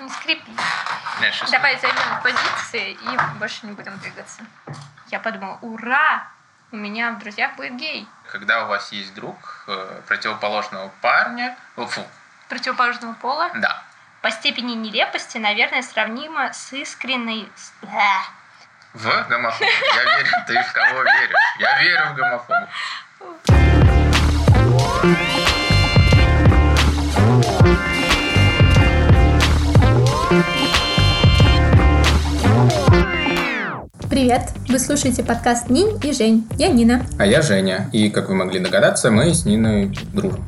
Не скрипи. Я щас- Давай займем позиции и больше не будем двигаться. Я подумала, ура! У меня в друзьях будет гей. Когда у вас есть друг э, противоположного парня, о, фу, Противоположного пола. да, По степени нелепости, наверное, сравнимо с искренней... Бля. в гомофобу. Я верю, ты в кого веришь? Я верю в гомофобу. Привет! Вы слушаете подкаст Нинь и Жень. Я Нина. А я Женя, и, как вы могли догадаться, мы с Ниной дружим.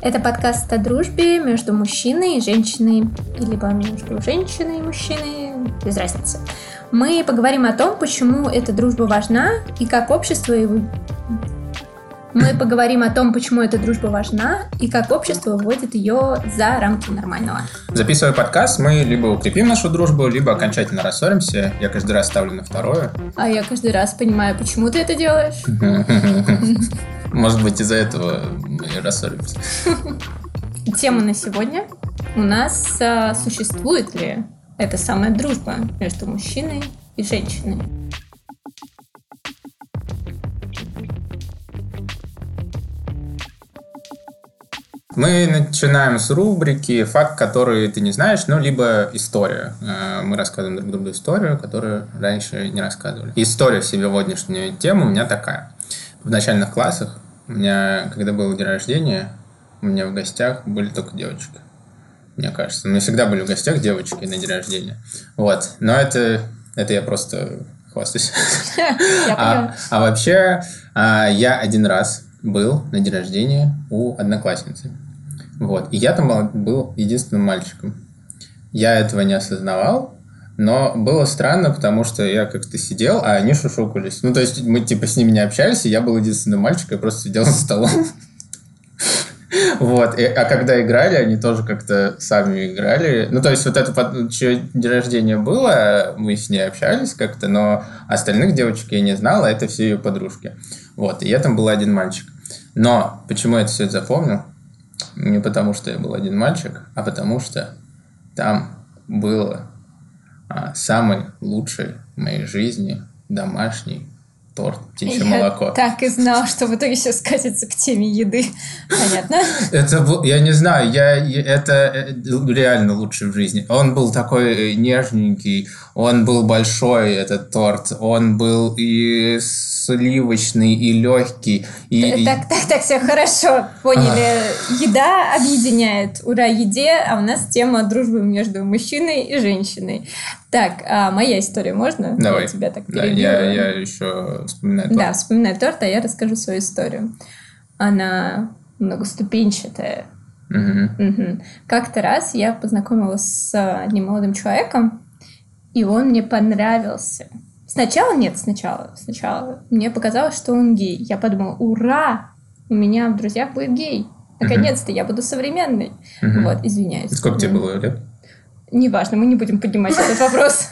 Это подкаст о дружбе между мужчиной и женщиной, либо между женщиной и мужчиной, без разницы. Мы поговорим о том, почему эта дружба важна и как общество его... Мы поговорим о том, почему эта дружба важна и как общество выводит ее за рамки нормального. Записывая подкаст, мы либо укрепим нашу дружбу, либо окончательно рассоримся. Я каждый раз ставлю на второе. А я каждый раз понимаю, почему ты это делаешь. Может быть, из-за этого мы и рассоримся. Тема на сегодня у нас а, существует ли эта самая дружба между мужчиной и женщиной. Мы начинаем с рубрики «Факт, который ты не знаешь», ну, либо «История». Э, Мы рассказываем друг другу историю, которую раньше не рассказывали. История сегодняшнюю тему у меня такая. В начальных классах у меня, когда был день рождения, у меня в гостях были только девочки. Мне кажется. У меня всегда были в гостях девочки на день рождения. Вот. Но это, это я просто хвастаюсь. А, а вообще, а, я один раз был на день рождения у одноклассницы. Вот. И я там был- единственным мальчиком. Я этого не осознавал, но было странно, потому что я как-то сидел, а они шушукались. Ну, то есть мы типа с ними не общались, и я был единственным мальчиком, я просто сидел за столом. Вот. И- а когда играли, они тоже как-то сами играли. Ну, то есть вот это чье день рождения было, мы с ней общались как-то, но остальных девочек я не знал, а это все ее подружки. Вот. И я там был один мальчик. Но почему я это все запомнил? Не потому, что я был один мальчик, а потому что там было а, самый лучший в моей жизни домашний торт птичье молоко. Я так и знал, что в итоге все скатится к теме еды. Понятно? Это был, я не знаю, я, это э, реально лучший в жизни. Он был такой э, нежненький, он был большой, этот торт, он был и сливочный, и легкий, и, Так, так, так, все хорошо. Поняли. Еда объединяет. Ура, еде. А у нас тема дружбы между мужчиной и женщиной. Так, а моя история можно? Давай. Я тебя так Да, перебью. я, я еще вспоминаю. Да, торт. вспоминай торт, а я расскажу свою историю. Она многоступенчатая. Мгм. Мгм. Как-то раз я познакомилась с одним молодым человеком, и он мне понравился. Сначала нет, сначала, сначала мне показалось, что он гей. Я подумала, ура, у меня в друзьях будет гей. Наконец-то я буду современной. Вот, извиняюсь. Сколько тебе было лет? Неважно, мы не будем поднимать этот вопрос.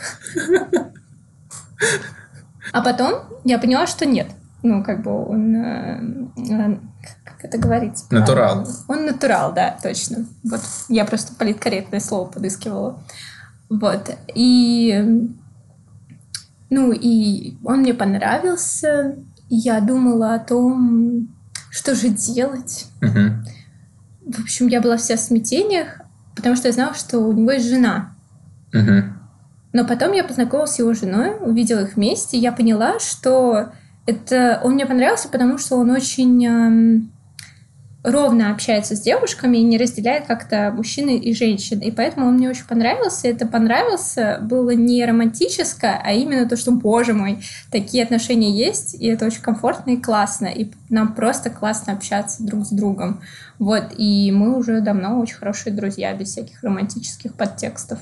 А потом я поняла, что нет. Ну, как бы он... э, э, Как это говорится? правильно? Натурал. Он натурал, да, точно. Вот я просто политкорректное слово подыскивала. Вот. И... Ну, и он мне понравился. Я думала о том, что же делать. Мгм. В общем, я была вся в смятениях, потому что я знала, что у него есть жена. Мгм. Но потом я познакомилась с его женой, увидела их вместе, и я поняла, что это он мне понравился, потому что он очень эм, ровно общается с девушками и не разделяет как-то мужчины и женщин. И поэтому он мне очень понравился. Это понравился было не романтическое, а именно то, что, боже мой, такие отношения есть, и это очень комфортно и классно. И нам просто классно общаться друг с другом. Вот, и мы уже давно очень хорошие друзья, без всяких романтических подтекстов.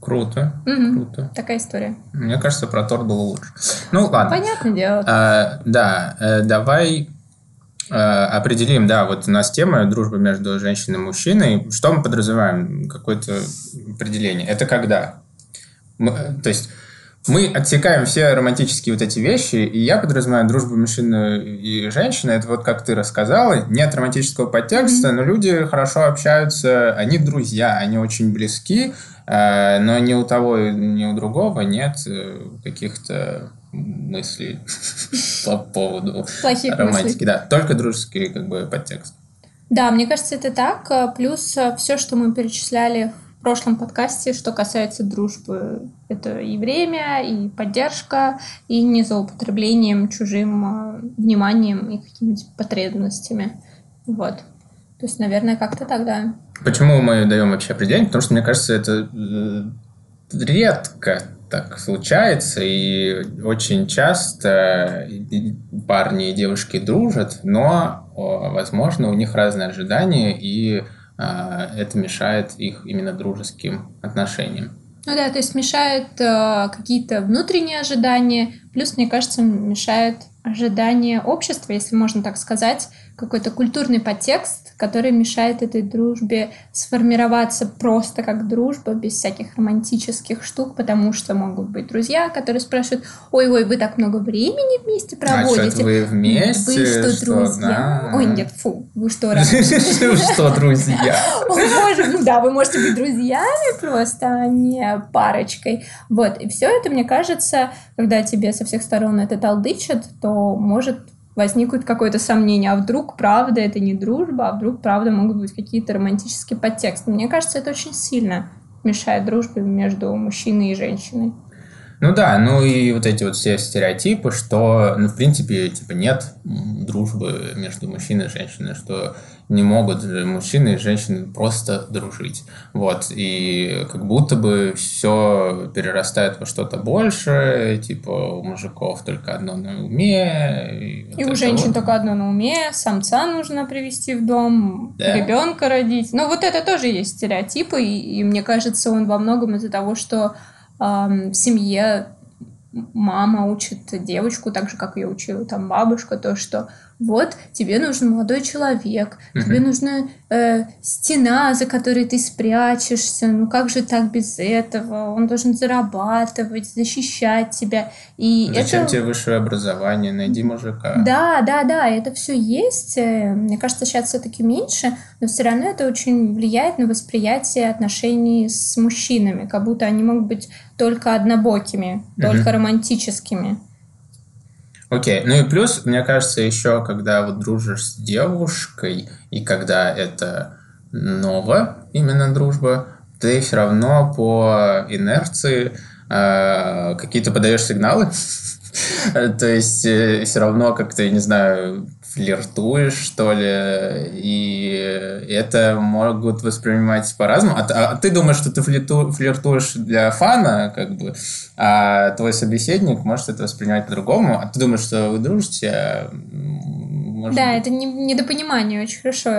Круто, Мгм. круто. Такая история. Мне кажется, про торт было лучше. Ну, ладно. Понятное дело. А, да, э, давай определим, да, вот у нас тема дружбы между женщиной и мужчиной. Что мы подразумеваем? Какое-то определение. Это когда? Мы- э, то есть мы отсекаем все романтические вот эти вещи, и я подразумеваю дружбу мужчины и женщины. Это вот как ты рассказала, нет романтического подтекста, mm-hmm. но люди хорошо общаются, они друзья, они очень близки, э, но ни у того, ни у другого нет э, каких-то мыслей по поводу романтики. Да, только дружеский как бы подтекст. Да, мне кажется, это так. Плюс все, что мы перечисляли в прошлом подкасте, что касается дружбы. Это и время, и поддержка, и не злоупотреблением чужим а, вниманием и какими-то потребностями. Вот. То есть, наверное, как-то тогда. Почему мы даем вообще определение? Потому что, мне кажется, это э, редко так случается, и очень часто парни и девушки дружат, но, возможно, у них разные ожидания, и а, это мешает их именно дружеским отношениям. Ну да, то есть мешает э, какие-то внутренние ожидания, плюс, мне кажется, мешает ожидания общества, если можно так сказать, какой-то культурный подтекст, который мешает этой дружбе сформироваться просто как дружба, без всяких романтических штук, потому что могут быть друзья, которые спрашивают, ой-ой, вы так много времени вместе проводите. А вы вместе? Вы что, что друзья? Да. Ой, нет, фу, вы что, Что, друзья? Да, вы можете быть друзьями просто, а не парочкой. Вот, и все это, мне кажется, когда тебе со всех сторон это толдычат, то может возникнет какое-то сомнение, а вдруг правда это не дружба, а вдруг правда могут быть какие-то романтические подтексты. Мне кажется, это очень сильно мешает дружбе между мужчиной и женщиной. Ну да, ну и вот эти вот все стереотипы, что, ну, в принципе, типа нет дружбы между мужчиной и женщиной, что не могут мужчины и женщины просто дружить. Вот, и как будто бы все перерастает во что-то большее, типа у мужиков только одно на уме. И, вот и у женщин вот. только одно на уме, самца нужно привести в дом, да. ребенка родить. Ну вот это тоже есть стереотипы, и, и мне кажется, он во многом из-за того, что в семье мама учит девочку так же, как ее учила там бабушка, то, что вот тебе нужен молодой человек, uh-huh. тебе нужна э, стена, за которой ты спрячешься, ну как же так без этого? Он должен зарабатывать, защищать тебя. И Зачем это... тебе высшее образование? Найди мужика. Да, да, да, это все есть. Э, мне кажется, сейчас все-таки меньше, но все равно это очень влияет на восприятие отношений с мужчинами, как будто они могут быть только однобокими, uh-huh. только романтическими. Окей, ну и плюс, мне кажется, еще, когда вот дружишь с девушкой, и когда это новая именно дружба, ты все равно по инерции э, какие-то подаешь сигналы. То есть э, все равно как-то, я не знаю, флиртуешь, что ли, и это могут воспринимать по-разному. А, а ты думаешь, что ты флирту, флиртуешь для фана, как бы, а твой собеседник может это воспринимать по-другому, а ты думаешь, что вы дружите, а может Да, быть... это не, недопонимание. Очень хорошо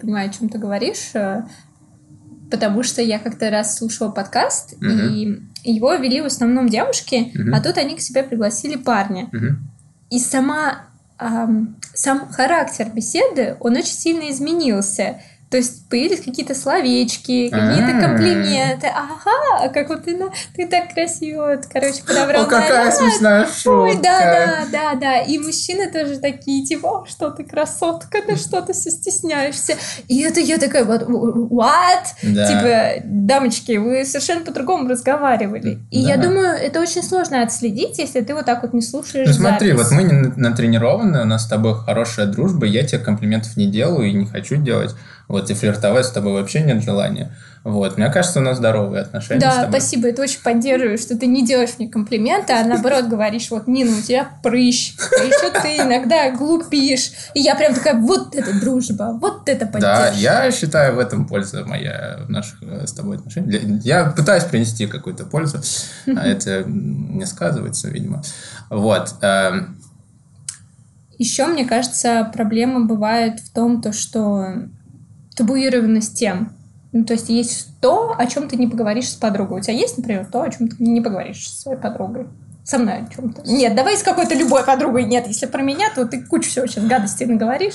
понимаю, о чем ты говоришь, э, потому что я как-то раз слушала подкаст, угу. и его вели в основном девушки, угу. а тут они к себе пригласили парня. Угу. И сама сам характер беседы, он очень сильно изменился. То есть появились какие-то словечки, какие-то комплименты. Ага, как вот ты, ты так красиво, короче, подобрал О, какая смешная шутка. Ой, да, да, да, да. И мужчины тоже такие, типа, что ты красотка, ты что ты все стесняешься. И это я такая, вот, what? Да. Типа, дамочки, вы совершенно по-другому разговаривали. И да. я думаю, это очень сложно отследить, если ты вот так вот не слушаешь Ну смотри, вот мы не натренированы, у нас с тобой хорошая дружба, я тебе комплиментов не делаю и не хочу делать. Вот, и флиртовать с тобой вообще нет желания. Вот, мне кажется, у нас здоровые отношения Да, спасибо, это очень поддерживаю, что ты не делаешь мне комплименты, а наоборот говоришь, вот, Нина, у тебя прыщ, а еще ты иногда глупишь. И я прям такая, вот это дружба, вот это поддержка. Да, я считаю, в этом польза моя в наших э, с тобой отношениях. Я пытаюсь принести какую-то пользу, а это не сказывается, видимо. Вот. Эм. Еще, мне кажется, проблема бывает в том, то, что табуированность тем. Ну, то есть есть то, о чем ты не поговоришь с подругой. У тебя есть, например, то, о чем ты не поговоришь со своей подругой. Со мной о чем-то. Нет, давай с какой-то любой подругой. Нет, если про меня, то ты кучу всего сейчас гадостей наговоришь.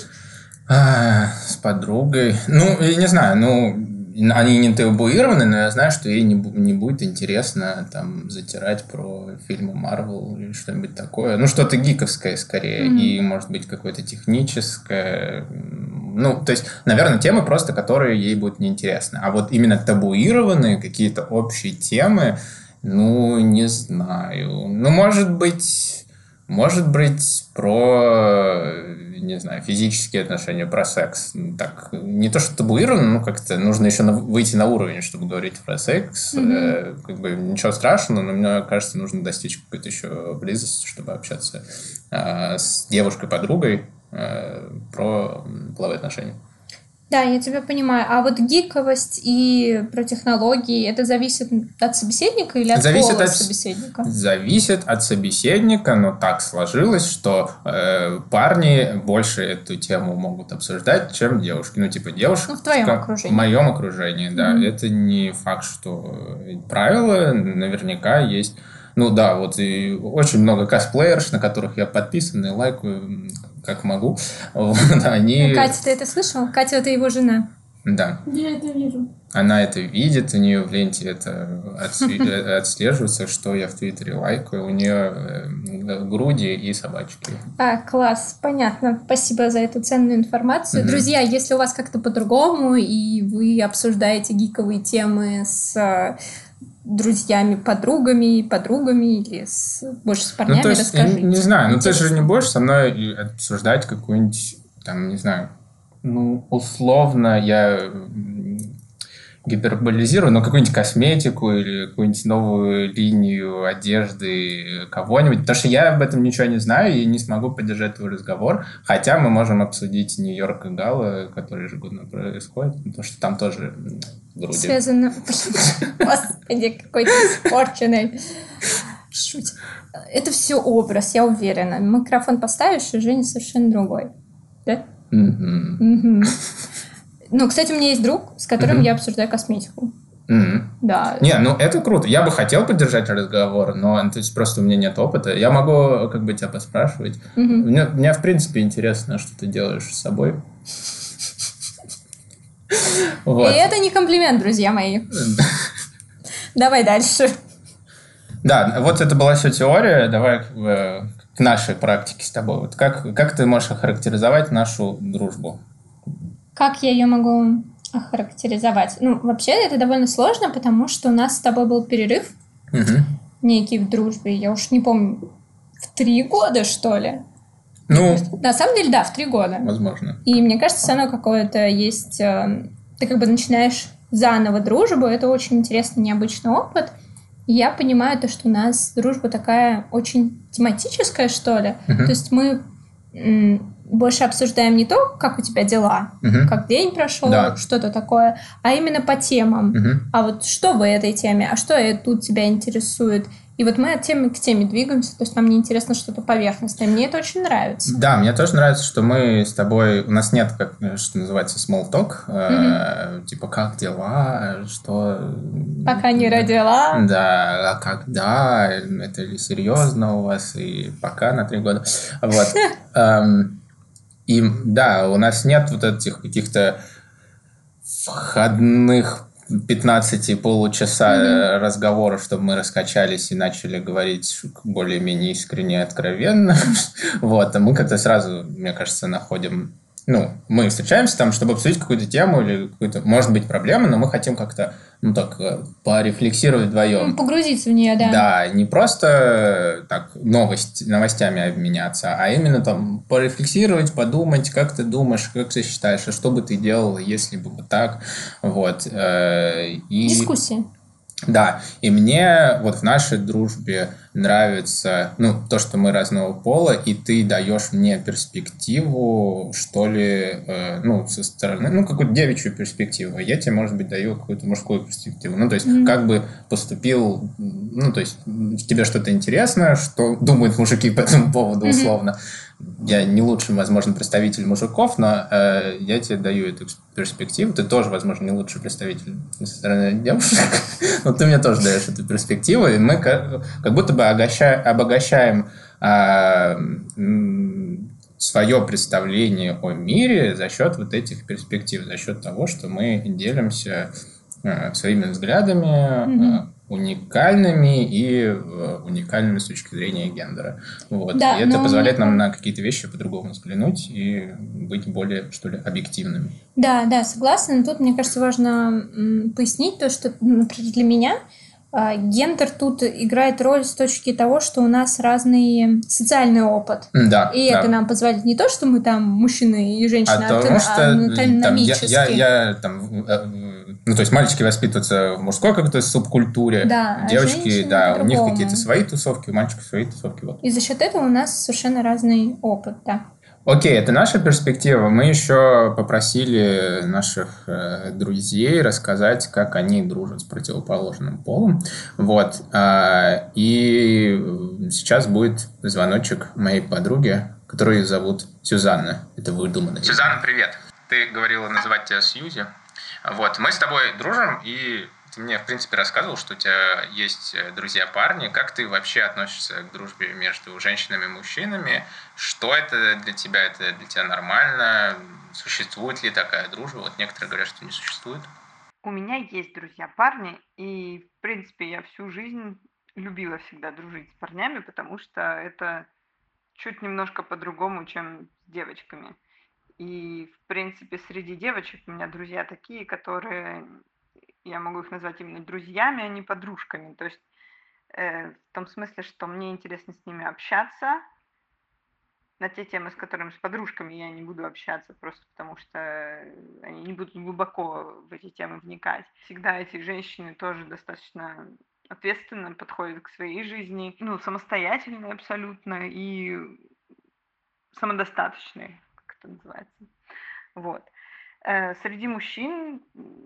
А, с подругой. Ну, я не знаю, ну, они не табуированы, но я знаю, что ей не, не будет интересно там затирать про фильмы Марвел или что-нибудь такое. Ну, что-то гиковское скорее, mm-hmm. и, может быть, какое-то техническое. Ну, то есть, наверное, темы просто, которые ей будут неинтересны. А вот именно табуированные какие-то общие темы, ну, не знаю. Ну, может быть, может быть, про не знаю, физические отношения, про секс. Так, не то, что табуировано, но как-то нужно еще на, выйти на уровень, чтобы говорить про секс. Mm-hmm. Э, как бы ничего страшного, но мне кажется, нужно достичь какой-то еще близости, чтобы общаться э, с девушкой-подругой э, про половые отношения. Да, я тебя понимаю. А вот гиковость и про технологии, это зависит от собеседника или от зависит от, собеседника? Зависит от собеседника, но так сложилось, что э, парни больше эту тему могут обсуждать, чем девушки. Ну, типа девушка... Ну, в твоем окружении. В моем окружении, да. Mm-hmm. Это не факт, что правило. Наверняка есть... Ну да, вот и очень много косплеерш, на которых я подписан и лайкаю как могу. Вот, они... Ну, Катя, ты это слышал? Катя, это его жена. Да. Я это вижу. Она это видит, у нее в ленте это отслеживается, что я в Твиттере лайкаю. У нее э, груди и собачки. А, класс, понятно. Спасибо за эту ценную информацию. Угу. Друзья, если у вас как-то по-другому, и вы обсуждаете гиковые темы с друзьями, подругами, подругами или с, больше с парнями, ну, то есть, расскажите. Не, не знаю, ну ты же не будешь со мной обсуждать какую-нибудь, там, не знаю, ну, условно я гиперболизирую, но какую-нибудь косметику или какую-нибудь новую линию одежды кого-нибудь, потому что я об этом ничего не знаю и не смогу поддержать твой разговор, хотя мы можем обсудить Нью-Йорк и Гала, который ежегодно происходит, потому что там тоже груди. Связано... Господи, какой ты испорченный. Шуть. Это все образ, я уверена. Микрофон поставишь, и Женя совершенно другой. Да? Mm-hmm. Ну, кстати, у меня есть друг, с которым mm-hmm. я обсуждаю косметику. Mm-hmm. Да. Не, ну это круто. Я бы хотел поддержать разговор, но то есть просто у меня нет опыта. Я могу как бы тебя поспрашивать. Mm-hmm. Мне, мне в принципе интересно, что ты делаешь с собой. Вот. И это не комплимент, друзья мои. Давай дальше. Да, вот это была все теория. Давай к, к нашей практике с тобой. Вот как, как ты можешь охарактеризовать нашу дружбу? Как я ее могу охарактеризовать? Ну, вообще это довольно сложно, потому что у нас с тобой был перерыв угу. некий в дружбе. Я уж не помню, в три года, что ли? Ну, на самом деле, да, в три года. Возможно. И мне кажется, все равно какое-то есть... Э, ты как бы начинаешь заново дружбу, это очень интересный, необычный опыт. И я понимаю то, что у нас дружба такая очень тематическая, что ли. Uh-huh. То есть мы больше обсуждаем не то, как у тебя дела, uh-huh. как день прошел, да. что-то такое, а именно по темам. Uh-huh. А вот что в этой теме, а что тут тебя интересует, и вот мы от темы к теме двигаемся, то есть нам не интересно что-то поверхностное. Мне это очень нравится. Да, мне тоже нравится, что мы с тобой... У нас нет, как, что называется, small talk. Mm-hmm. Э, типа, как дела? Что... Пока не родила. Да, а когда? Это ли серьезно у вас? И пока на три года. Вот. И да, у нас нет вот этих каких-то входных 15 получаса mm-hmm. разговора, чтобы мы раскачались и начали говорить более-менее искренне и откровенно. вот, а мы как-то сразу, мне кажется, находим ну, мы встречаемся там, чтобы обсудить какую-то тему или какую-то, может быть, проблему, но мы хотим как-то, ну, так, э, порефлексировать вдвоем. Погрузиться в нее, да. Да, не просто э, так новость, новостями обменяться, а именно там порефлексировать, подумать, как ты думаешь, как ты считаешь, а что бы ты делал, если бы вот так, вот. Э, и... Дискуссия. Да, и мне вот в нашей дружбе нравится, ну, то, что мы разного пола, и ты даешь мне перспективу, что ли, э, ну, со стороны, ну, какую-то девичью перспективу, а я тебе, может быть, даю какую-то мужскую перспективу. Ну, то есть, mm-hmm. как бы поступил, ну, то есть, тебе что-то интересно, что думают мужики по этому поводу, условно. Mm-hmm я не лучший, возможно, представитель мужиков, но э, я тебе даю эту перспективу. Ты тоже, возможно, не лучший представитель со стороны девушек, но ты мне тоже даешь эту перспективу, и мы как, как будто бы обогащаем, обогащаем э, свое представление о мире за счет вот этих перспектив, за счет того, что мы делимся э, своими взглядами, mm-hmm. Уникальными и э, уникальными с точки зрения гендера. Вот. Да, и это позволяет нам на какие-то вещи по-другому взглянуть и быть более, что ли, объективными. Да, да, согласна. Но тут, мне кажется, важно пояснить то, что, например, для меня а, гендер тут играет роль с точки того, что у нас разный социальный опыт. Да. И да. это нам позволяет не то, что мы там мужчины и женщины, а, а, потому что, а там, я, я, я там э, ну, то есть мальчики воспитываются в мужской какой-то субкультуре, да, девочки, а да, у них какие-то свои тусовки, у мальчиков свои тусовки. Вот. И за счет этого у нас совершенно разный опыт, да. Окей, это наша перспектива. Мы еще попросили наших э, друзей рассказать, как они дружат с противоположным полом. Вот. Э, и сейчас будет звоночек моей подруги, которую зовут Сюзанна. Это выдуманно. Сюзанна, привет. Ты говорила называть тебя Сьюзи. Вот. Мы с тобой дружим, и ты мне, в принципе, рассказывал, что у тебя есть э, друзья-парни. Как ты вообще относишься к дружбе между женщинами и мужчинами? Что это для тебя? Это для тебя нормально? Существует ли такая дружба? Вот некоторые говорят, что не существует. У меня есть друзья-парни, и, в принципе, я всю жизнь любила всегда дружить с парнями, потому что это чуть немножко по-другому, чем с девочками. И, в принципе, среди девочек у меня друзья такие, которые я могу их назвать именно друзьями, а не подружками. То есть э, в том смысле, что мне интересно с ними общаться на те темы, с которыми с подружками я не буду общаться, просто потому что они не будут глубоко в эти темы вникать. Всегда эти женщины тоже достаточно ответственно подходят к своей жизни, ну, самостоятельные абсолютно и самодостаточные, это называется. Вот. Э, среди мужчин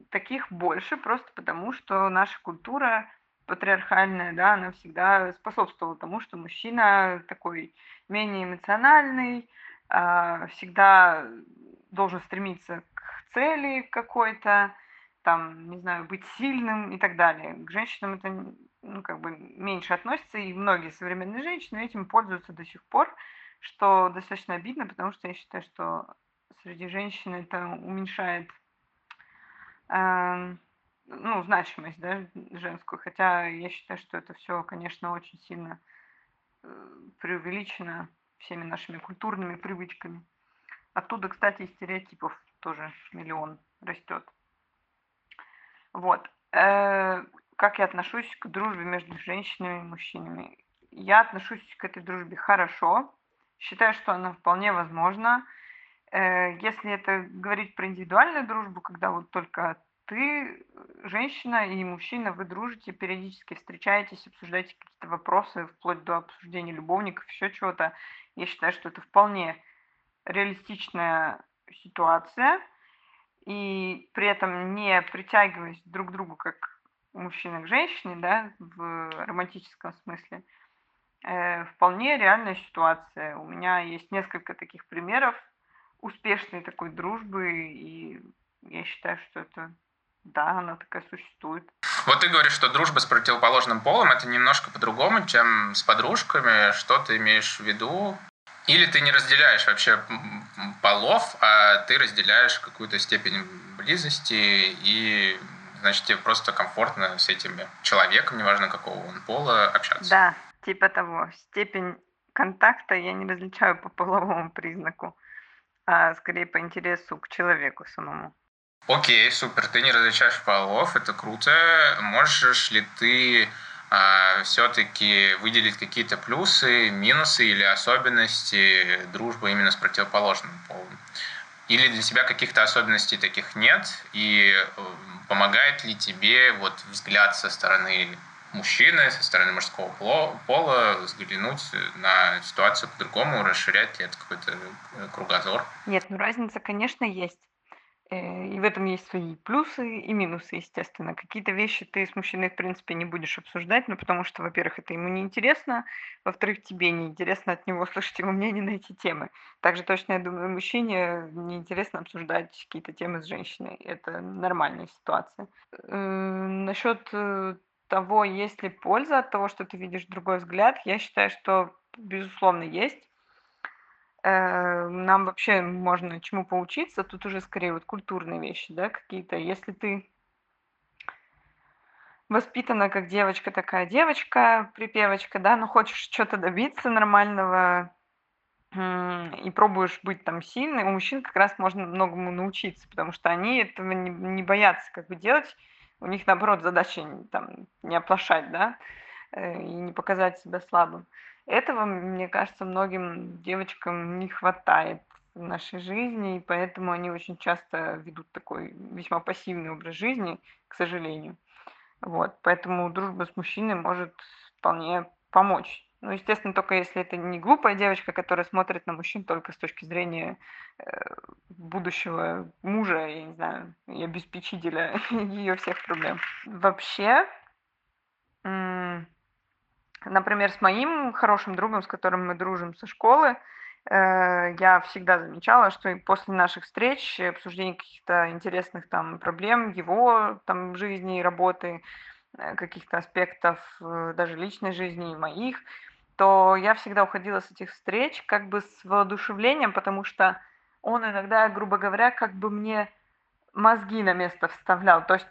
таких больше, просто потому что наша культура патриархальная, да, она всегда способствовала тому, что мужчина такой менее эмоциональный, а, всегда должен стремиться к цели какой-то, там, не знаю, быть сильным и так далее. К женщинам это ну, как бы меньше относится, и многие современные женщины этим пользуются до сих пор, что достаточно обидно, потому что я считаю, что среди женщин это уменьшает э, ну, значимость да, женскую. Хотя я считаю, что это все, конечно, очень сильно э, преувеличено всеми нашими культурными привычками. Оттуда, кстати, и стереотипов тоже миллион растет. Вот. Э, как я отношусь к дружбе между женщинами и мужчинами? Я отношусь к этой дружбе хорошо. Считаю, что она вполне возможна. Э, если это говорить про индивидуальную дружбу, когда вот только ты, женщина и мужчина, вы дружите, периодически встречаетесь, обсуждаете какие-то вопросы, вплоть до обсуждения любовников, еще чего-то, я считаю, что это вполне реалистичная ситуация, и при этом не притягиваясь друг к другу как мужчина к женщине, да, в романтическом смысле, э, вполне реальная ситуация. У меня есть несколько таких примеров, успешной такой дружбы, и я считаю, что это, да, она такая существует. Вот ты говоришь, что дружба с противоположным полом это немножко по-другому, чем с подружками. Что ты имеешь в виду? Или ты не разделяешь вообще полов, а ты разделяешь какую-то степень близости, и значит тебе просто комфортно с этим человеком, неважно какого он пола, общаться. Да, типа того. Степень контакта я не различаю по половому признаку а скорее по интересу к человеку самому. Окей, супер. Ты не различаешь полов, это круто. Можешь ли ты а, все-таки выделить какие-то плюсы, минусы или особенности дружбы именно с противоположным полом? Или для тебя каких-то особенностей таких нет? И э, помогает ли тебе вот взгляд со стороны мужчины, со стороны мужского пола взглянуть на ситуацию по-другому, расширять ли это какой-то э, кругозор? Нет, ну разница, конечно, есть. Э, и в этом есть свои плюсы и минусы, естественно. Какие-то вещи ты с мужчиной, в принципе, не будешь обсуждать, ну, потому что, во-первых, это ему не интересно, во-вторых, тебе не интересно от него слышать его мнение на эти темы. Также точно, я думаю, мужчине неинтересно обсуждать какие-то темы с женщиной. Это нормальная ситуация. Э, насчет того, есть ли польза от того, что ты видишь другой взгляд, я считаю, что безусловно есть. э, нам вообще можно чему поучиться, тут уже скорее вот культурные вещи, да, какие-то. Если ты воспитана как девочка, такая девочка, припевочка, да, но хочешь что-то добиться нормального и пробуешь быть там сильной, у мужчин как раз можно многому научиться, потому что они этого не, не боятся как бы делать, у них наоборот задача там не оплошать, да, э, и не показать себя слабым. Этого, мне кажется, многим девочкам не хватает в нашей жизни, и поэтому они очень часто ведут такой весьма пассивный образ жизни, к сожалению. Вот, поэтому дружба с мужчиной может вполне помочь. Ну, естественно, только если это не глупая девочка, которая смотрит на мужчин только с точки зрения э, будущего мужа, я не знаю, и обеспечителя ее всех проблем. Вообще, например, с моим хорошим другом, с которым мы дружим со школы, э, я всегда замечала, что после наших встреч, обсуждения каких-то интересных там проблем его там жизни и работы, каких-то аспектов э, даже личной жизни и моих, то я всегда уходила с этих встреч как бы с воодушевлением, потому что он иногда, грубо говоря, как бы мне мозги на место вставлял. То есть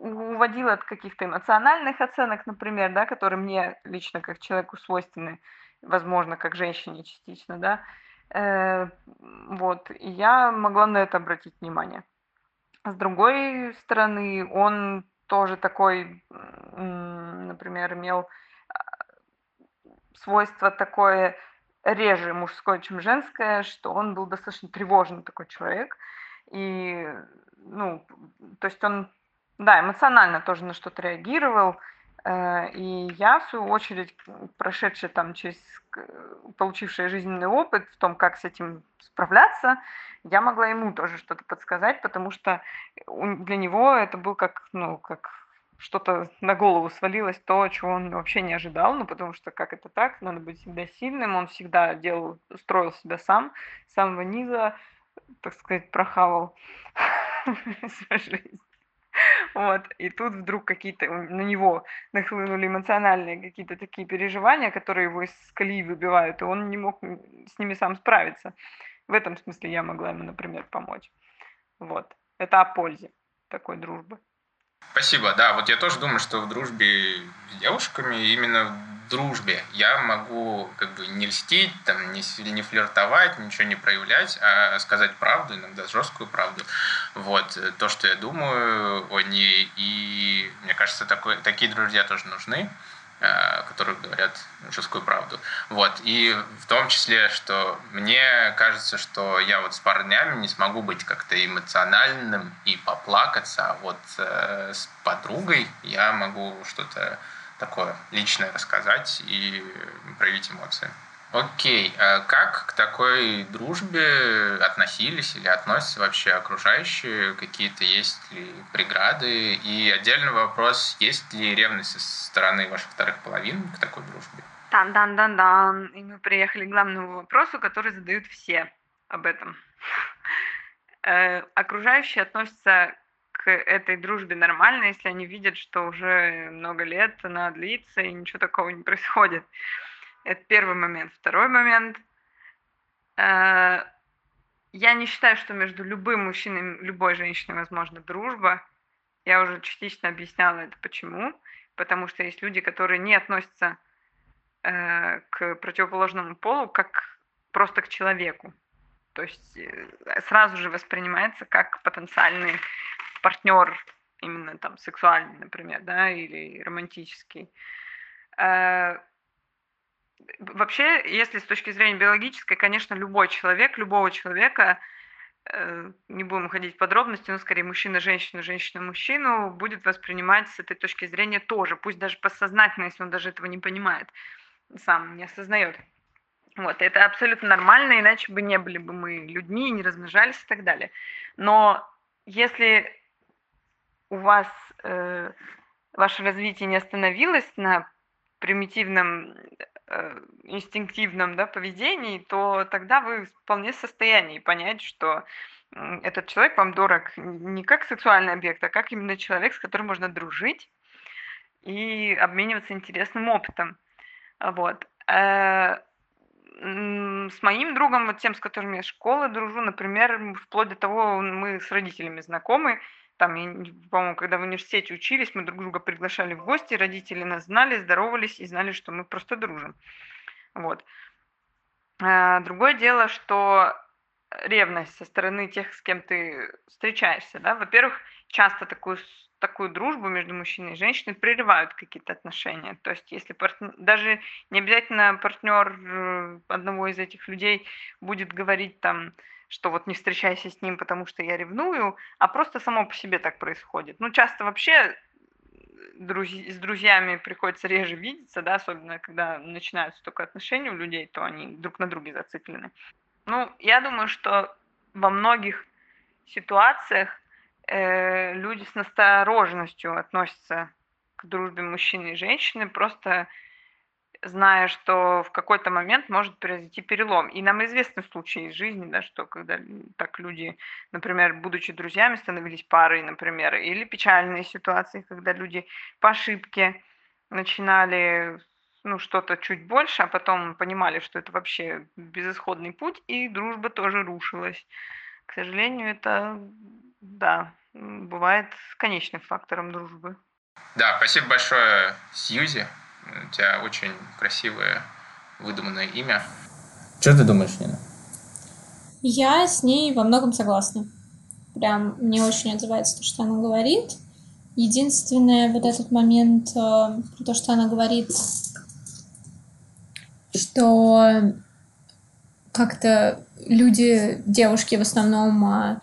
уводил от каких-то эмоциональных оценок, например, да, которые мне лично как человеку свойственны, возможно, как женщине частично, да, э, вот, и я могла на это обратить внимание. С другой стороны, он тоже такой, например, имел а, свойство такое реже мужское, чем женское, что он был достаточно тревожный такой человек. И, ну, то есть он да, эмоционально тоже на что-то реагировал. Э, и я, в свою очередь, прошедшая там через, получившая жизненный опыт в том, как с этим справляться, я могла ему тоже что-то подсказать, потому что для него это был как, ну, как что-то на голову свалилось, то, чего он вообще не ожидал, ну, потому что как это так, надо быть всегда сильным, он всегда делал, строил себя сам, с самого низа, так сказать, прохавал свою жизнь. Вот. И тут вдруг какие-то на него нахлынули эмоциональные какие-то такие переживания, которые его из колеи выбивают, и он не мог с ними сам справиться. В этом смысле я могла ему, например, помочь. Вот. Это о пользе такой дружбы. Спасибо. Да, вот я тоже думаю, что в дружбе с девушками именно дружбе я могу как бы не льстить, там, не, не флиртовать, ничего не проявлять, а сказать правду, иногда жесткую правду. Вот, э, то, что я думаю о ней. И мне кажется, такой, такие друзья тоже нужны э, которые говорят жесткую правду. Вот. И в том числе, что мне кажется, что я вот с парнями не смогу быть как-то эмоциональным и поплакаться, а вот э, с подругой я могу что-то такое личное рассказать и проявить эмоции. Окей, а как к такой дружбе относились или относятся вообще окружающие? Какие-то есть ли преграды? И отдельный вопрос, есть ли ревность со стороны ваших вторых половин к такой дружбе? Дан-дан-дан-дан. И мы приехали к главному вопросу, который задают все об этом. Э, окружающие относятся этой дружбе нормально, если они видят, что уже много лет она длится и ничего такого не происходит. Это первый момент. Второй момент. Э, я не считаю, что между любым мужчиной и любой женщиной возможна дружба. Я уже частично объясняла это почему. Потому что есть люди, которые не относятся э, к противоположному полу как просто к человеку. То есть э, сразу же воспринимается как потенциальный партнер именно там сексуальный, например, да, или романтический. Э, вообще, если с точки зрения биологической, конечно, любой человек, любого человека, э, не будем уходить в подробности, но скорее мужчина, женщина, женщина, мужчину, будет воспринимать с этой точки зрения тоже, пусть даже подсознательно, если он даже этого не понимает, сам не осознает. Вот, это абсолютно нормально, иначе бы не были бы мы людьми, не размножались и так далее. Но если у вас э, ваше развитие не остановилось на примитивном э, инстинктивном да, поведении, то тогда вы вполне в состоянии понять, что этот человек вам дорог не как сексуальный объект, а как именно человек, с которым можно дружить и обмениваться интересным опытом. Вот. Э, с моим другом, вот тем, с которым я школы дружу, например, вплоть до того, мы с родителями знакомы, там, по-моему, когда в университете учились, мы друг друга приглашали в гости, родители нас знали, здоровались и знали, что мы просто дружим. Вот. А, другое дело, что ревность со стороны тех, с кем ты встречаешься, да, во-первых, часто такую такую дружбу между мужчиной и женщиной прерывают какие-то отношения. То есть, если партнер, даже не обязательно партнер э, одного из этих людей будет говорить там, что вот не встречайся с ним, потому что я ревную, а просто само по себе так происходит. Ну, часто вообще друз- с друзьями приходится реже видеться, да, особенно когда начинаются только отношения у людей, то они друг на друге зациклены. Ну, я думаю, что во многих ситуациях э, люди с настороженностью относятся к дружбе мужчины и женщины, просто зная, что в какой-то момент может произойти перелом. И нам известны случаи из жизни, да, что когда так люди, например, будучи друзьями, становились парой, например, или печальные ситуации, когда люди по ошибке начинали ну, что-то чуть больше, а потом понимали, что это вообще безысходный путь, и дружба тоже рушилась. К сожалению, это, да, бывает конечным фактором дружбы. Да, спасибо большое, Сьюзи. У тебя очень красивое, выдуманное имя. Что ты думаешь, Нина? Я с ней во многом согласна. Прям мне очень отзывается то, что она говорит. Единственное, вот этот момент, э, про то, что она говорит, что как-то люди, девушки в основном а,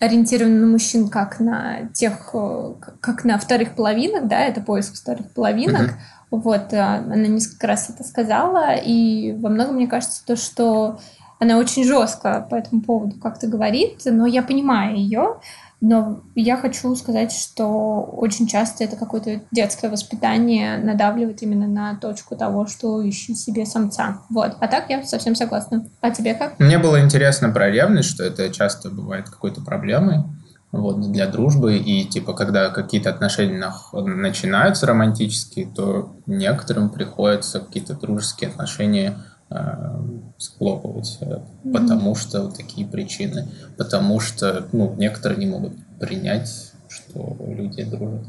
ориентированы на мужчин как на тех, э, как на вторых половинок, да, это поиск вторых половинок. Mm-hmm. Вот, а, она несколько раз это сказала, и во многом мне кажется то, что она очень жестко по этому поводу как-то говорит, но я понимаю ее, но я хочу сказать, что очень часто это какое-то детское воспитание надавливает именно на точку того, что ищи себе самца. Вот. А так я совсем согласна. А тебе как? Мне было интересно про ревность, что это часто бывает какой-то проблемой вот, для дружбы. И типа, когда какие-то отношения начинаются романтические, то некоторым приходится какие-то дружеские отношения Э, схлопывать, mm-hmm. потому что вот такие причины, потому что ну, некоторые не могут принять, что люди дружат.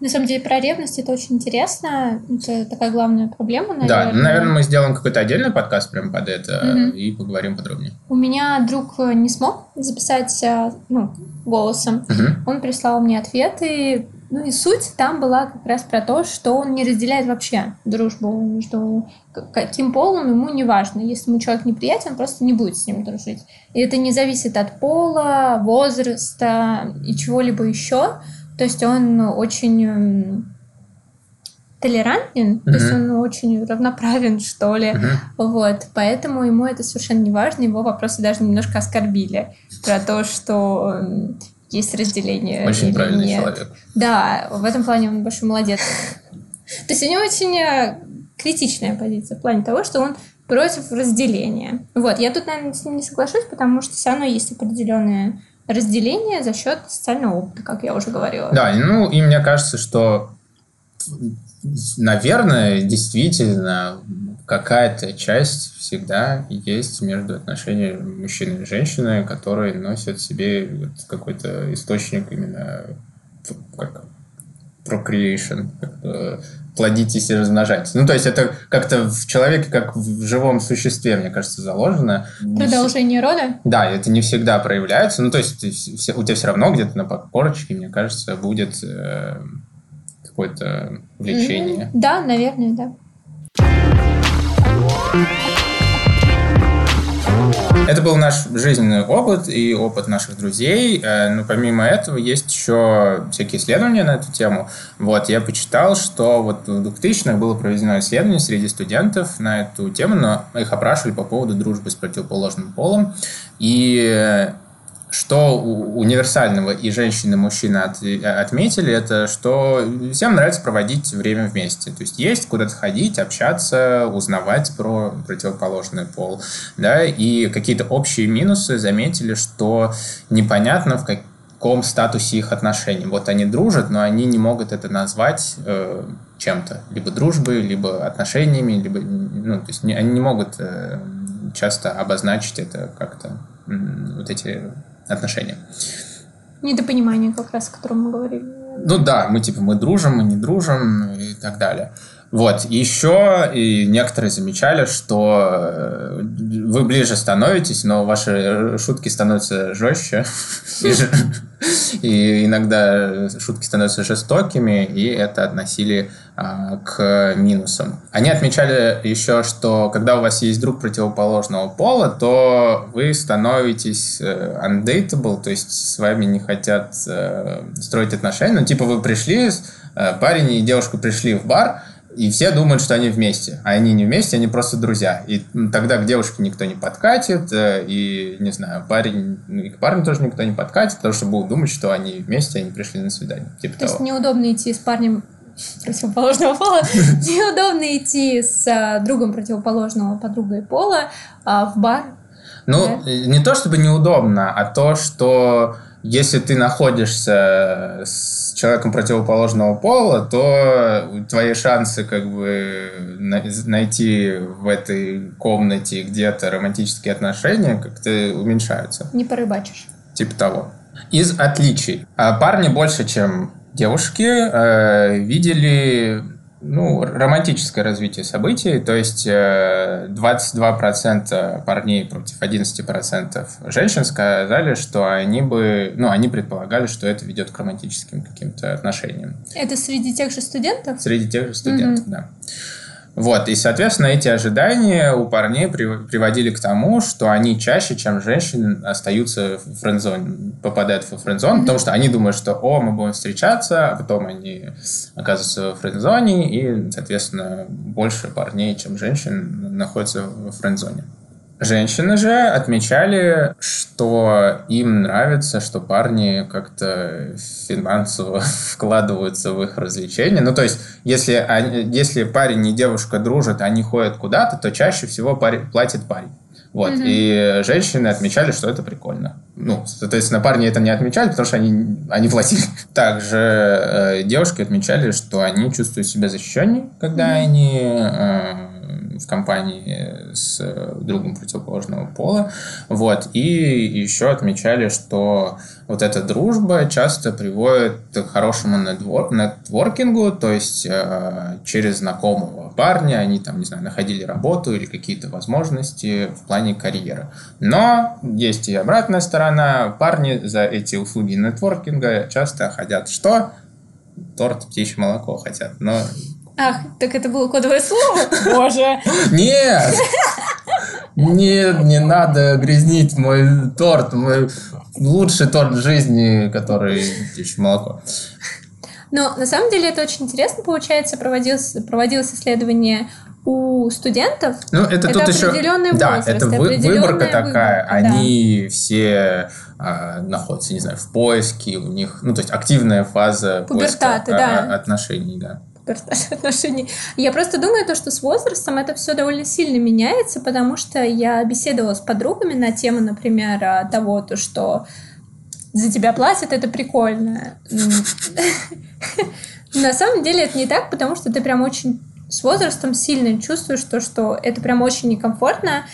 На самом деле про ревность это очень интересно. Это такая главная проблема, наверное. Да, наверное, мы сделаем какой-то отдельный подкаст прям под это mm-hmm. и поговорим подробнее. У меня друг не смог записать э, ну, голосом. Mm-hmm. Он прислал мне ответы ну и суть там была как раз про то, что он не разделяет вообще дружбу между каким полом ему не важно. Если ему человек неприятен, он просто не будет с ним дружить. И это не зависит от пола, возраста и чего-либо еще. То есть он очень эм, толерантен, mm-hmm. то есть он очень равноправен, что ли. Mm-hmm. Вот. Поэтому ему это совершенно не важно. Его вопросы даже немножко оскорбили про то, что эм, есть разделение. Очень правильный нет. человек. Да, в этом плане он большой молодец. То есть у него очень э, критичная позиция в плане того, что он против разделения. Вот, я тут, наверное, с ним не соглашусь, потому что все равно есть определенное разделение за счет социального опыта, как я уже говорила. Да, ну и мне кажется, что, наверное, действительно какая-то часть всегда есть между отношениями мужчины и женщины, которые носят в себе вот какой-то источник именно как procreation, как плодитесь и размножайтесь. Ну, то есть это как-то в человеке, как в живом существе, мне кажется, заложено. Продолжение рода? Да, это не всегда проявляется. Ну, то есть у тебя все равно где-то на корочке, мне кажется, будет э, какое-то влечение. Mm-hmm. Да, наверное, да. Это был наш жизненный опыт и опыт наших друзей. Э, но помимо этого есть еще всякие исследования на эту тему. Вот, я почитал, что вот в 2000-х было проведено исследование среди студентов на эту тему, но их опрашивали по поводу дружбы с противоположным полом. И что универсального и женщины, и мужчины от, отметили, это что всем нравится проводить время вместе. То есть есть куда-то ходить, общаться, узнавать про противоположный пол. Да? И какие-то общие минусы заметили, что непонятно, в как, каком статусе их отношений. Вот они дружат, но они не могут это назвать э, чем-то. Либо дружбой, либо отношениями, либо... Ну, то есть не, они не могут э, часто обозначить это как-то, э, вот эти отношения. Недопонимание как раз, о котором мы говорили. Ну да, мы типа мы дружим, мы не дружим и так далее. Вот, еще и некоторые замечали, что э, вы ближе становитесь, но ваши шутки становятся жестче. И иногда шутки становятся жестокими, и это относили а, к минусам. Они отмечали еще, что когда у вас есть друг противоположного пола, то вы становитесь э, undateable, то есть с вами не хотят э, строить отношения. Ну, типа вы пришли, парень и девушка пришли в бар, и все думают, что они вместе. А они не вместе, они просто друзья. И тогда к девушке никто не подкатит, э, и, не знаю, парень, ну, и к парню тоже никто не подкатит, потому что будут думать, что они вместе, они пришли на свидание. Типа То того. есть неудобно идти с парнем противоположного пола, неудобно идти с а, другом противоположного подругой пола а, в бар. Ну, не то чтобы неудобно, а то, что если ты находишься с человеком противоположного пола, то твои шансы как бы найти в этой комнате где-то романтические отношения как-то уменьшаются. Не порыбачишь. Типа того. Из отличий. А парни больше, чем девушки, э, видели ну, романтическое развитие событий, то есть 22% э, парней против 11% женщин сказали, что они бы, ну, они предполагали, что это ведет к романтическим каким-то отношениям. Это среди тех же студентов? Среди тех же студентов, mm-hmm. да. Вот, и, соответственно, эти ожидания у парней приводили к тому, что они чаще, чем женщины, остаются в френдзоне, попадают в френдзон, mm-hmm. потому что они думают, что, о, мы будем встречаться, а потом они оказываются в френдзоне, и, соответственно, больше парней, чем женщин, находятся в френдзоне. Женщины же отмечали, что им нравится, что парни как-то финансово вкладываются в их развлечения. Ну, то есть, если, они, если парень и девушка дружат, они ходят куда-то, то чаще всего парень, платит парень. Вот. Mm-hmm. И женщины отмечали, что это прикольно. Ну, соответственно, парни это не отмечали, потому что они, они платили. Также э, девушки отмечали, что они чувствуют себя защищеннее, когда mm-hmm. они э, в компании с другом противоположного пола. Вот. И еще отмечали, что вот эта дружба часто приводит к хорошему нетвор- нетворкингу, то есть э, через знакомого парня они там, не знаю, находили работу или какие-то возможности в плане карьеры. Но есть и обратная сторона. Парни за эти услуги нетворкинга часто хотят что? Торт, птичье молоко хотят. Но Ах, так это было кодовое слово? Боже. Нет! Нет, не надо грязнить мой торт. Мой лучший торт жизни, который еще молоко. Но на самом деле это очень интересно получается. Проводилось, проводилось исследование у студентов. Ну, это, это тут еще... Да, возраст, это вы, выборка такая. Выборка, Они да. все а, находятся, не знаю, в поиске. У них, ну, то есть активная фаза Пубертаты, поиска да. отношений, да отношений. Я просто думаю, то, что с возрастом это все довольно сильно меняется, потому что я беседовала с подругами на тему, например, того, то, что за тебя платят, это прикольно. На самом деле это не так, потому что ты прям очень с возрастом сильно чувствуешь то, что это прям очень некомфортно.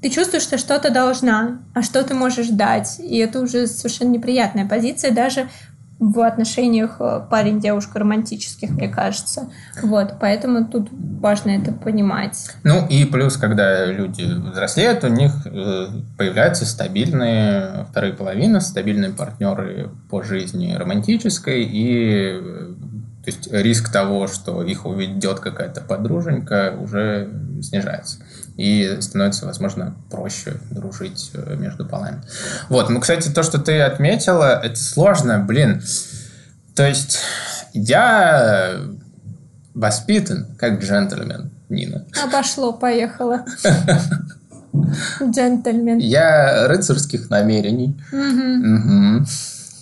Ты чувствуешь, что что-то должна, а что ты можешь дать. И это уже совершенно неприятная позиция даже в отношениях э, парень-девушка романтических, мне кажется. Вот, поэтому тут важно это понимать. Ну и плюс, когда люди взрослеют, у них э, появляются стабильные вторые половины, стабильные партнеры по жизни романтической, и э, то есть риск того, что их уведет какая-то подруженька, уже снижается и становится, возможно, проще дружить э, между полами. Вот, ну, кстати, то, что ты отметила, это сложно, блин. То есть я воспитан как джентльмен, Нина. А пошло, поехало. Джентльмен. Я рыцарских намерений.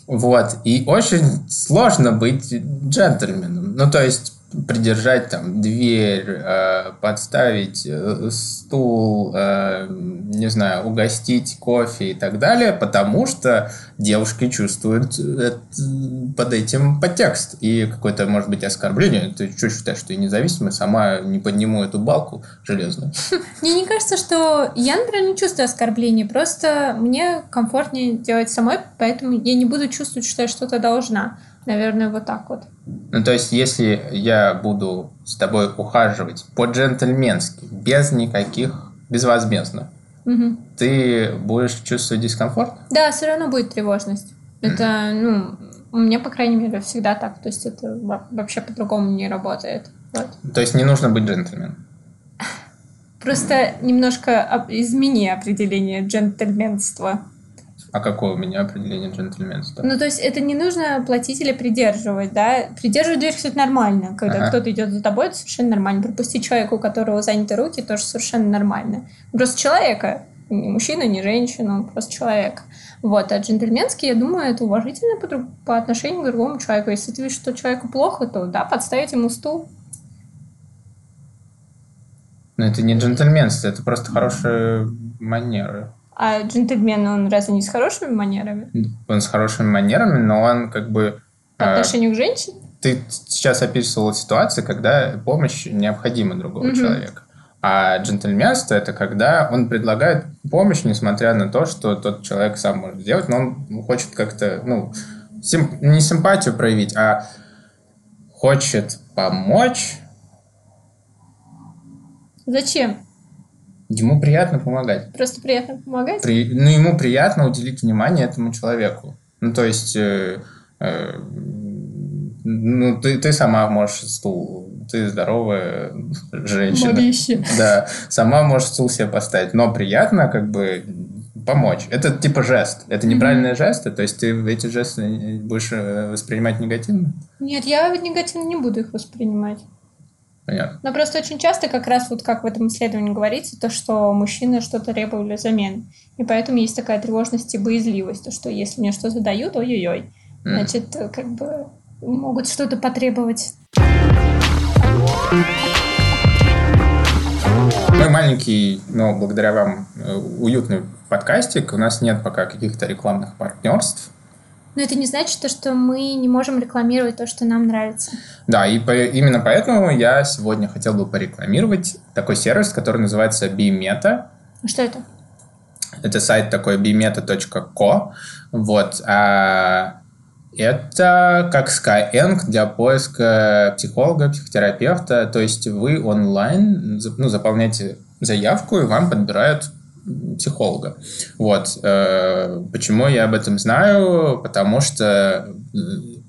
Вот. И очень сложно быть джентльменом. Ну, то есть, придержать там дверь, э, подставить э, стул, э, не знаю, угостить кофе и так далее, потому что девушки чувствуют под этим подтекст и какое-то, может быть, оскорбление. Ты что считаешь, что я независимая, сама не подниму эту балку железную? Мне не кажется, что я, например, не чувствую оскорбления, просто мне комфортнее делать самой, поэтому я не буду чувствовать, что я что-то должна. Наверное, вот так вот. Ну, то есть, если я буду с тобой ухаживать по-джентльменски, без никаких, безвозмездно, угу. ты будешь чувствовать дискомфорт? Да, все равно будет тревожность. Это, ну, у меня, по крайней мере, всегда так. То есть, это вообще по-другому не работает. Вот. То есть, не нужно быть джентльменом? Просто немножко измени определение джентльменства. А какое у меня определение джентльменства? Ну, то есть это не нужно платить или придерживать, да? Придерживать дверь, кстати, нормально. Когда ага. кто-то идет за тобой, это совершенно нормально. Пропустить человека, у которого заняты руки, тоже совершенно нормально. Просто человека, не мужчина, не женщина, просто человек. Вот, а джентльменский, я думаю, это уважительно по, по отношению к другому человеку. Если ты видишь, что человеку плохо, то да, подставить ему стул. Но это не джентльменство, это просто хорошие манеры. А джентльмен, он разве не с хорошими манерами? Он с хорошими манерами, но он как бы... По а, отношению э, к женщине? Ты сейчас описывала ситуацию, когда помощь необходима другого угу. человека. А джентльменство – это когда он предлагает помощь, несмотря на то, что тот человек сам может сделать, но он хочет как-то, ну, сим, не симпатию проявить, а хочет помочь. Зачем? Ему приятно помогать. Просто приятно помогать? При, ну, ему приятно уделить внимание этому человеку. Ну, то есть, э, э, ну, ты, ты сама можешь стул, ты здоровая женщина. Морище. Да, сама можешь стул себе поставить, но приятно как бы помочь. Это типа жест. Это неправильные mm-hmm. жесты, то есть ты эти жесты будешь э, воспринимать негативно? Нет, я негативно не буду их воспринимать. Понятно. Но просто очень часто как раз вот как в этом исследовании говорится, то, что мужчины что-то требовали взамен. И поэтому есть такая тревожность и боязливость, то, что если мне что-то дают, ой-ой-ой, значит, как бы могут что-то потребовать. Мы маленький, но благодаря вам э, уютный подкастик. У нас нет пока каких-то рекламных партнерств. Но это не значит, что мы не можем рекламировать то, что нам нравится. Да, и по, именно поэтому я сегодня хотел бы порекламировать такой сервис, который называется Bimeta. А что это? Это сайт такой bimeta.co. Вот. А это как Skyeng для поиска психолога, психотерапевта. То есть вы онлайн ну, заполняете заявку, и вам подбирают психолога. Вот. Э, почему я об этом знаю? Потому что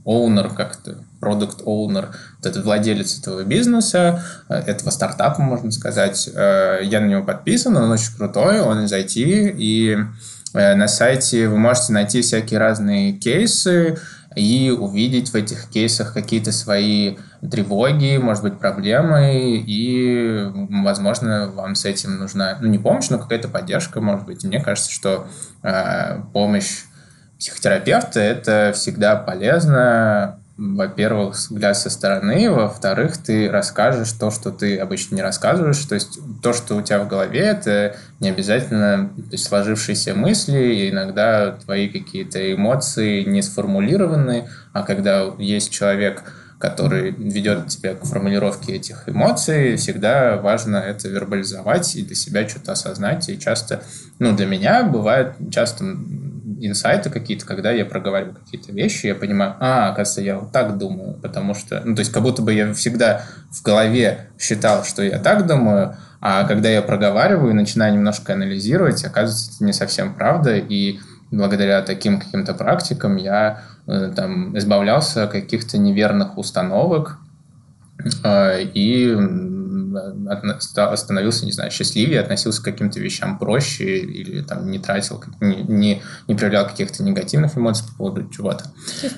оунер как-то, продукт оунер, вот этот владелец этого бизнеса, э, этого стартапа, можно сказать, э, я на него подписан, он очень крутой, он из IT, и на сайте вы можете найти всякие разные кейсы, и увидеть в этих кейсах какие-то свои тревоги, может быть, проблемы, и, возможно, вам с этим нужна, ну, не помощь, но какая-то поддержка, может быть. И мне кажется, что э, помощь психотерапевта – это всегда полезно, во-первых, взгляд со стороны, во-вторых, ты расскажешь то, что ты обычно не рассказываешь, то есть то, что у тебя в голове, это не обязательно сложившиеся мысли, и иногда твои какие-то эмоции не сформулированы, а когда есть человек, который ведет тебя к формулировке этих эмоций, всегда важно это вербализовать и для себя что-то осознать. И часто, ну, для меня бывает часто инсайты какие-то, когда я проговариваю какие-то вещи, я понимаю, а, оказывается, я вот так думаю, потому что, ну, то есть как будто бы я всегда в голове считал, что я так думаю, а когда я проговариваю и начинаю немножко анализировать, оказывается, это не совсем правда, и благодаря таким каким-то практикам я э, там избавлялся от каких-то неверных установок э, и становился, не знаю, счастливее, относился к каким-то вещам проще или там не тратил, не, не, не проявлял каких-то негативных эмоций по поводу чего-то.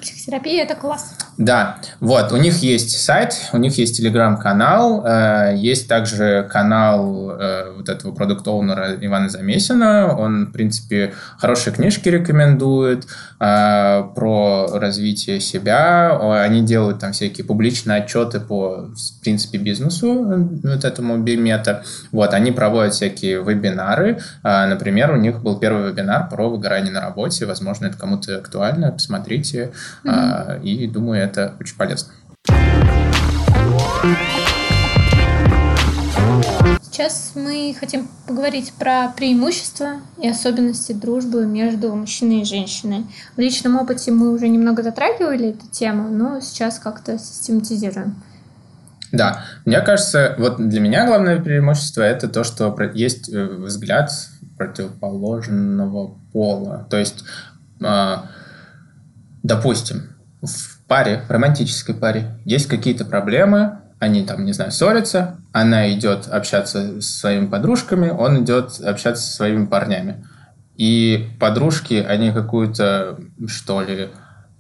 Психотерапия – это класс. Да, вот, у них есть сайт, у них есть телеграм-канал, э, есть также канал э, вот этого продукт-оунера Ивана Замесина, он, в принципе, хорошие книжки рекомендует э, про развитие себя, они делают там всякие публичные отчеты по, в принципе, бизнесу, вот этому бимета, вот, они проводят всякие вебинары, например, у них был первый вебинар про выгорание на работе, возможно, это кому-то актуально, посмотрите, mm-hmm. и думаю, это очень полезно. Сейчас мы хотим поговорить про преимущества и особенности дружбы между мужчиной и женщиной. В личном опыте мы уже немного затрагивали эту тему, но сейчас как-то систематизируем. Да, мне кажется, вот для меня главное преимущество это то, что есть э, взгляд противоположного пола. То есть, а, допустим, в паре, в романтической паре, есть какие-то проблемы, они там, не знаю, ссорятся, она идет общаться с своими подружками, он идет общаться со своими парнями. И подружки, они какую-то, что ли,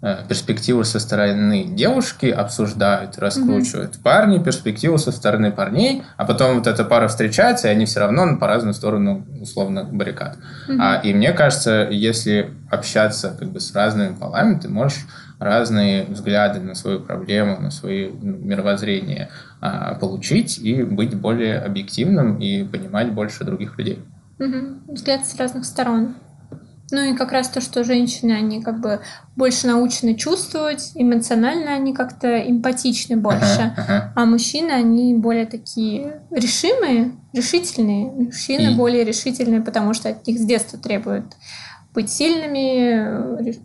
перспективу со стороны девушки обсуждают, раскручивают. Mm-hmm. Парни перспективу со стороны парней, а потом вот эта пара встречается, и они все равно по разную сторону, условно, баррикад. Mm-hmm. А, и мне кажется, если общаться как бы с разными полами, ты можешь разные взгляды на свою проблему, на свое ну, мировоззрение а, получить и быть более объективным и понимать больше других людей. Угу. Взгляд с разных сторон. Ну и как раз то, что женщины, они как бы больше научены чувствовать, эмоционально они как-то эмпатичны больше, ага, ага. а мужчины, они более такие решимые, решительные. Мужчины и... более решительные, потому что от них с детства требуют быть сильными,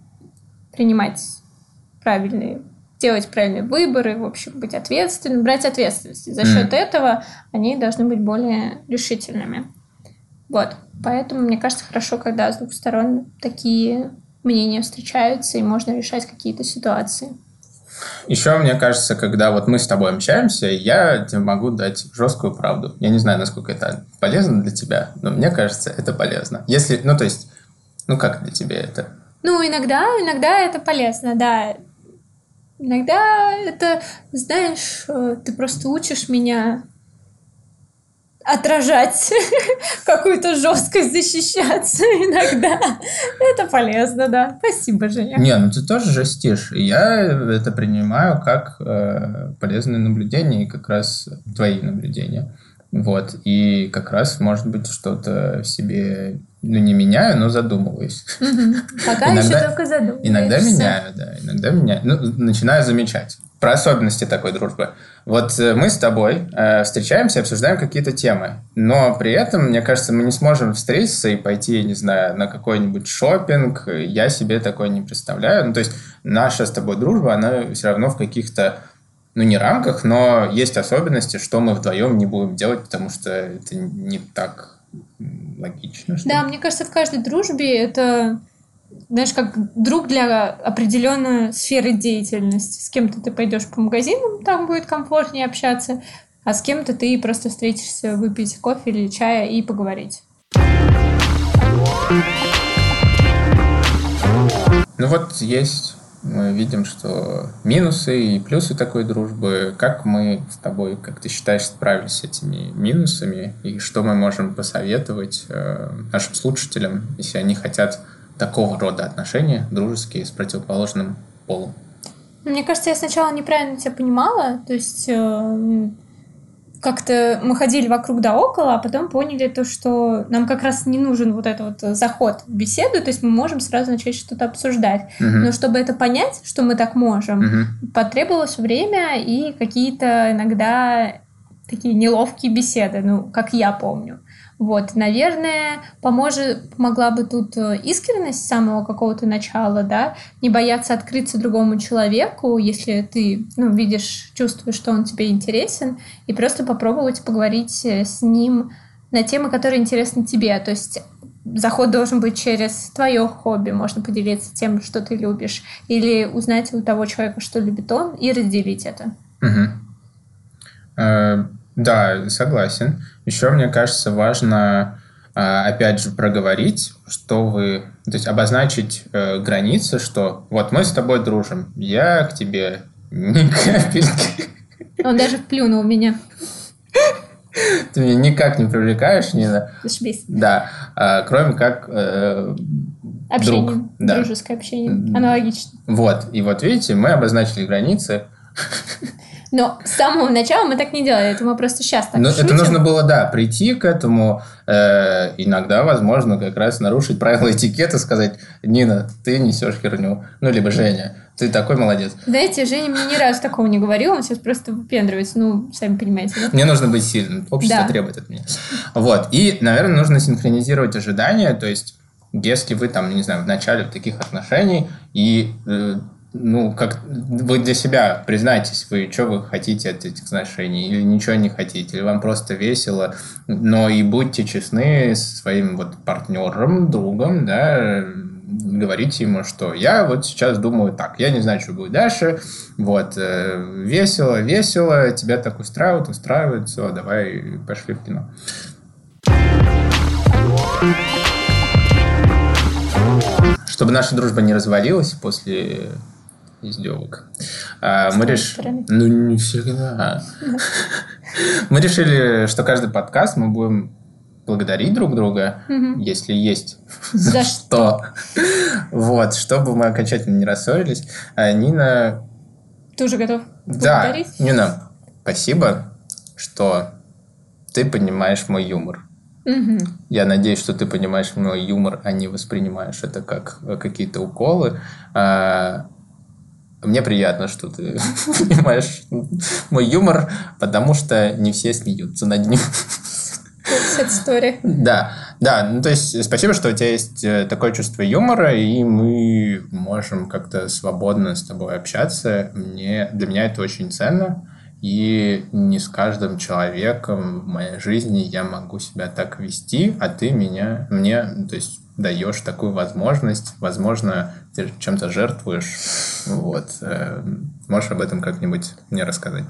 принимать правильные, делать правильные выборы, в общем, быть ответственным, брать ответственность. за счет mm. этого они должны быть более решительными. Вот. Поэтому, мне кажется, хорошо, когда с двух сторон такие мнения встречаются, и можно решать какие-то ситуации. Еще, мне кажется, когда вот мы с тобой общаемся, я тебе могу дать жесткую правду. Я не знаю, насколько это полезно для тебя, но мне кажется, это полезно. Если, ну, то есть, ну, как для тебя это? Ну, иногда, иногда это полезно, да. Иногда это, знаешь, э, ты просто учишь меня отражать какую-то жесткость, защищаться иногда. Это полезно, да. Спасибо, Женя. Не, ну ты тоже жестишь. Я это принимаю как э, полезное наблюдение и как раз твои наблюдения. Вот. И как раз, может быть, что-то в себе ну, не меняю, но задумываюсь. Пока иногда, еще только задумываешься. Иногда меняю, да. Иногда меняю. Ну, начинаю замечать. Про особенности такой дружбы. Вот э, мы с тобой э, встречаемся, обсуждаем какие-то темы, но при этом, мне кажется, мы не сможем встретиться и пойти, не знаю, на какой-нибудь шопинг. Я себе такое не представляю. Ну, то есть наша с тобой дружба, она все равно в каких-то ну, не рамках, но есть особенности, что мы вдвоем не будем делать, потому что это не так логично. Что да, мне кажется, в каждой дружбе это, знаешь, как друг для определенной сферы деятельности. С кем-то ты пойдешь по магазинам, там будет комфортнее общаться, а с кем-то ты просто встретишься выпить кофе или чая и поговорить. Ну вот есть мы видим, что минусы и плюсы такой дружбы. Как мы с тобой, как ты считаешь, справились с этими минусами? И что мы можем посоветовать э, нашим слушателям, если они хотят такого рода отношения, дружеские, с противоположным полом? Мне кажется, я сначала неправильно тебя понимала. То есть э, как-то мы ходили вокруг да около, а потом поняли то, что нам как раз не нужен вот этот вот заход в беседу, то есть мы можем сразу начать что-то обсуждать. Угу. Но чтобы это понять, что мы так можем, угу. потребовалось время и какие-то иногда такие неловкие беседы, ну, как я помню. Вот, наверное, поможет, помогла бы тут э, искренность самого какого-то начала, да, не бояться открыться другому человеку, если ты, ну, видишь, чувствуешь, что он тебе интересен, и просто попробовать поговорить э, с ним на темы, которые интересны тебе. То есть заход должен быть через твое хобби, можно поделиться тем, что ты любишь, или узнать у того человека, что любит он, и разделить это. Угу. Да, согласен. Еще, мне кажется, важно, а, опять же, проговорить, что вы... То есть обозначить э, границы, что вот мы с тобой дружим, я к тебе ни капельки. Он даже плюнул меня. Ты меня никак не привлекаешь, Нина. Зашибись. Да, а, кроме как э, Общение, друг. Да. дружеское общение, аналогично. Вот, и вот видите, мы обозначили границы. Но с самого начала мы так не делали, это мы просто сейчас так Но шутим. это нужно было, да, прийти к этому. э, иногда, возможно, как раз нарушить правила этикета, сказать, Нина, ты несешь херню. Ну, либо Женя, ты такой молодец. Знаете, Женя мне ни разу такого не говорил, он сейчас просто выпендривается, ну, сами понимаете, да? Мне нужно быть сильным. Общество Да. требует от меня. Вот. И, наверное, нужно синхронизировать ожидания. То есть, если вы там, не знаю, в начале таких отношений и э, ну, как вы для себя признайтесь, вы что вы хотите от этих отношений, или ничего не хотите, или вам просто весело, но и будьте честны со своим вот партнером, другом, да, говорите ему, что я вот сейчас думаю так, я не знаю, что будет дальше, вот, э, весело, весело, тебя так устраивает, устраивает, все, давай пошли в кино. Чтобы наша дружба не развалилась после издевок, а, мы решили... Ну, не всегда. Мы решили, что каждый подкаст мы будем благодарить друг друга, если есть За что. Вот, чтобы мы окончательно не рассорились. А, Нина, Ты уже готов да, благодарить? Нина, спасибо, что ты понимаешь мой юмор. Мгм. Я надеюсь, что ты понимаешь мой юмор, а не воспринимаешь это как э, какие-то уколы. А, Мне приятно, что ты понимаешь мой юмор, потому что не все смеются над ним. Story. Да, да, ну то есть спасибо, что у тебя есть э, такое чувство юмора, и мы можем как-то свободно с тобой общаться. Мне, для меня это очень ценно, и не с каждым человеком в моей жизни я могу себя так вести, а ты меня, мне, то есть даешь такую возможность, возможно, ты чем-то жертвуешь, вот. э, Можешь об этом как-нибудь мне рассказать?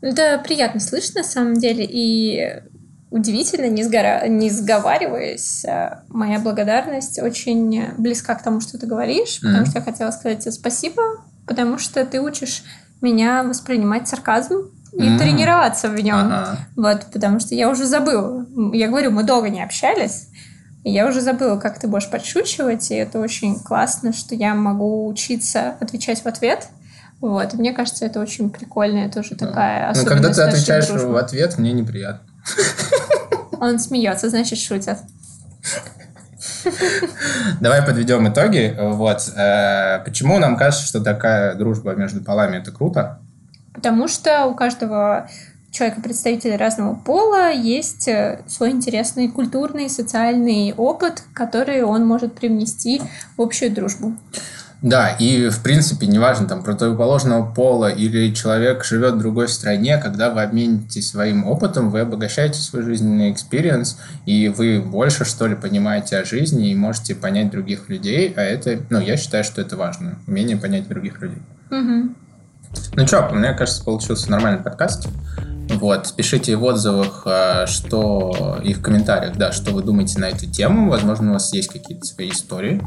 Это приятно слышно, на самом деле, и удивительно, не, сгора... не сговариваясь, э, моя благодарность очень близка к тому, что ты говоришь, потому Мгм. что я хотела сказать тебе спасибо, потому что ты учишь меня воспринимать сарказм и М. тренироваться в нем. Ага. Вот, потому что я уже забыла. Я говорю, мы долго не общались. И Я уже забыла, как ты будешь подшучивать, и это очень классно, что я могу учиться отвечать в ответ. Вот, и мне кажется, это очень прикольная тоже такая Ну, когда особенность ты отвечаешь дружбы. в ответ, мне неприятно. Он смеется, значит, шутят. Давай подведем итоги. Вот. э, Почему нам кажется, что такая дружба между полами это круто? Потому что у каждого человека, представителя разного пола, есть э, свой интересный культурный, социальный опыт, который он может привнести в общую дружбу. Да, и в принципе, неважно, там, противоположного пола или человек живет в другой стране, когда вы обменитесь своим опытом, вы обогащаете свой жизненный experience, и вы больше, что ли, понимаете о жизни и можете понять других людей, а это, ну, я считаю, что это важно, умение понять других людей. Мгм. Ну что, мне кажется, получился нормальный подкаст. Вот, пишите в отзывах, а, что и в комментариях, да, что вы думаете на эту тему. Возможно, у вас есть какие-то свои истории.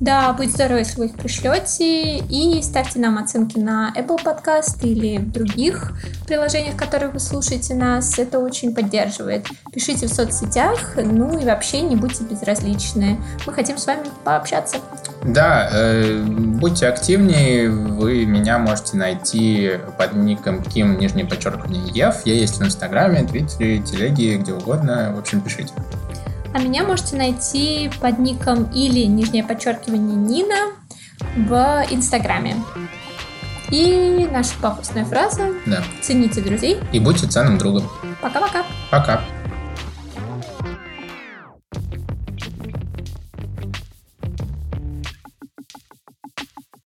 Да, будь здоровы, если вы их пришлете. И ставьте нам оценки на Apple Podcast или в других приложениях, в которых вы слушаете нас. Это очень поддерживает. Пишите в соцсетях, ну и вообще не будьте безразличны. Мы хотим с вами пообщаться. Да, э, будьте активнее. Вы меня можете найти под ником Ким, нижнее подчеркивание, Ев. Я есть в Инстаграме, Твиттере, Телеге, где угодно. В общем, пишите. А меня можете найти под ником или нижнее подчеркивание Нина в Инстаграме. И наша пафосная фраза Да. «Цените друзей». И будьте ценным другом. Пока-пока! Пока.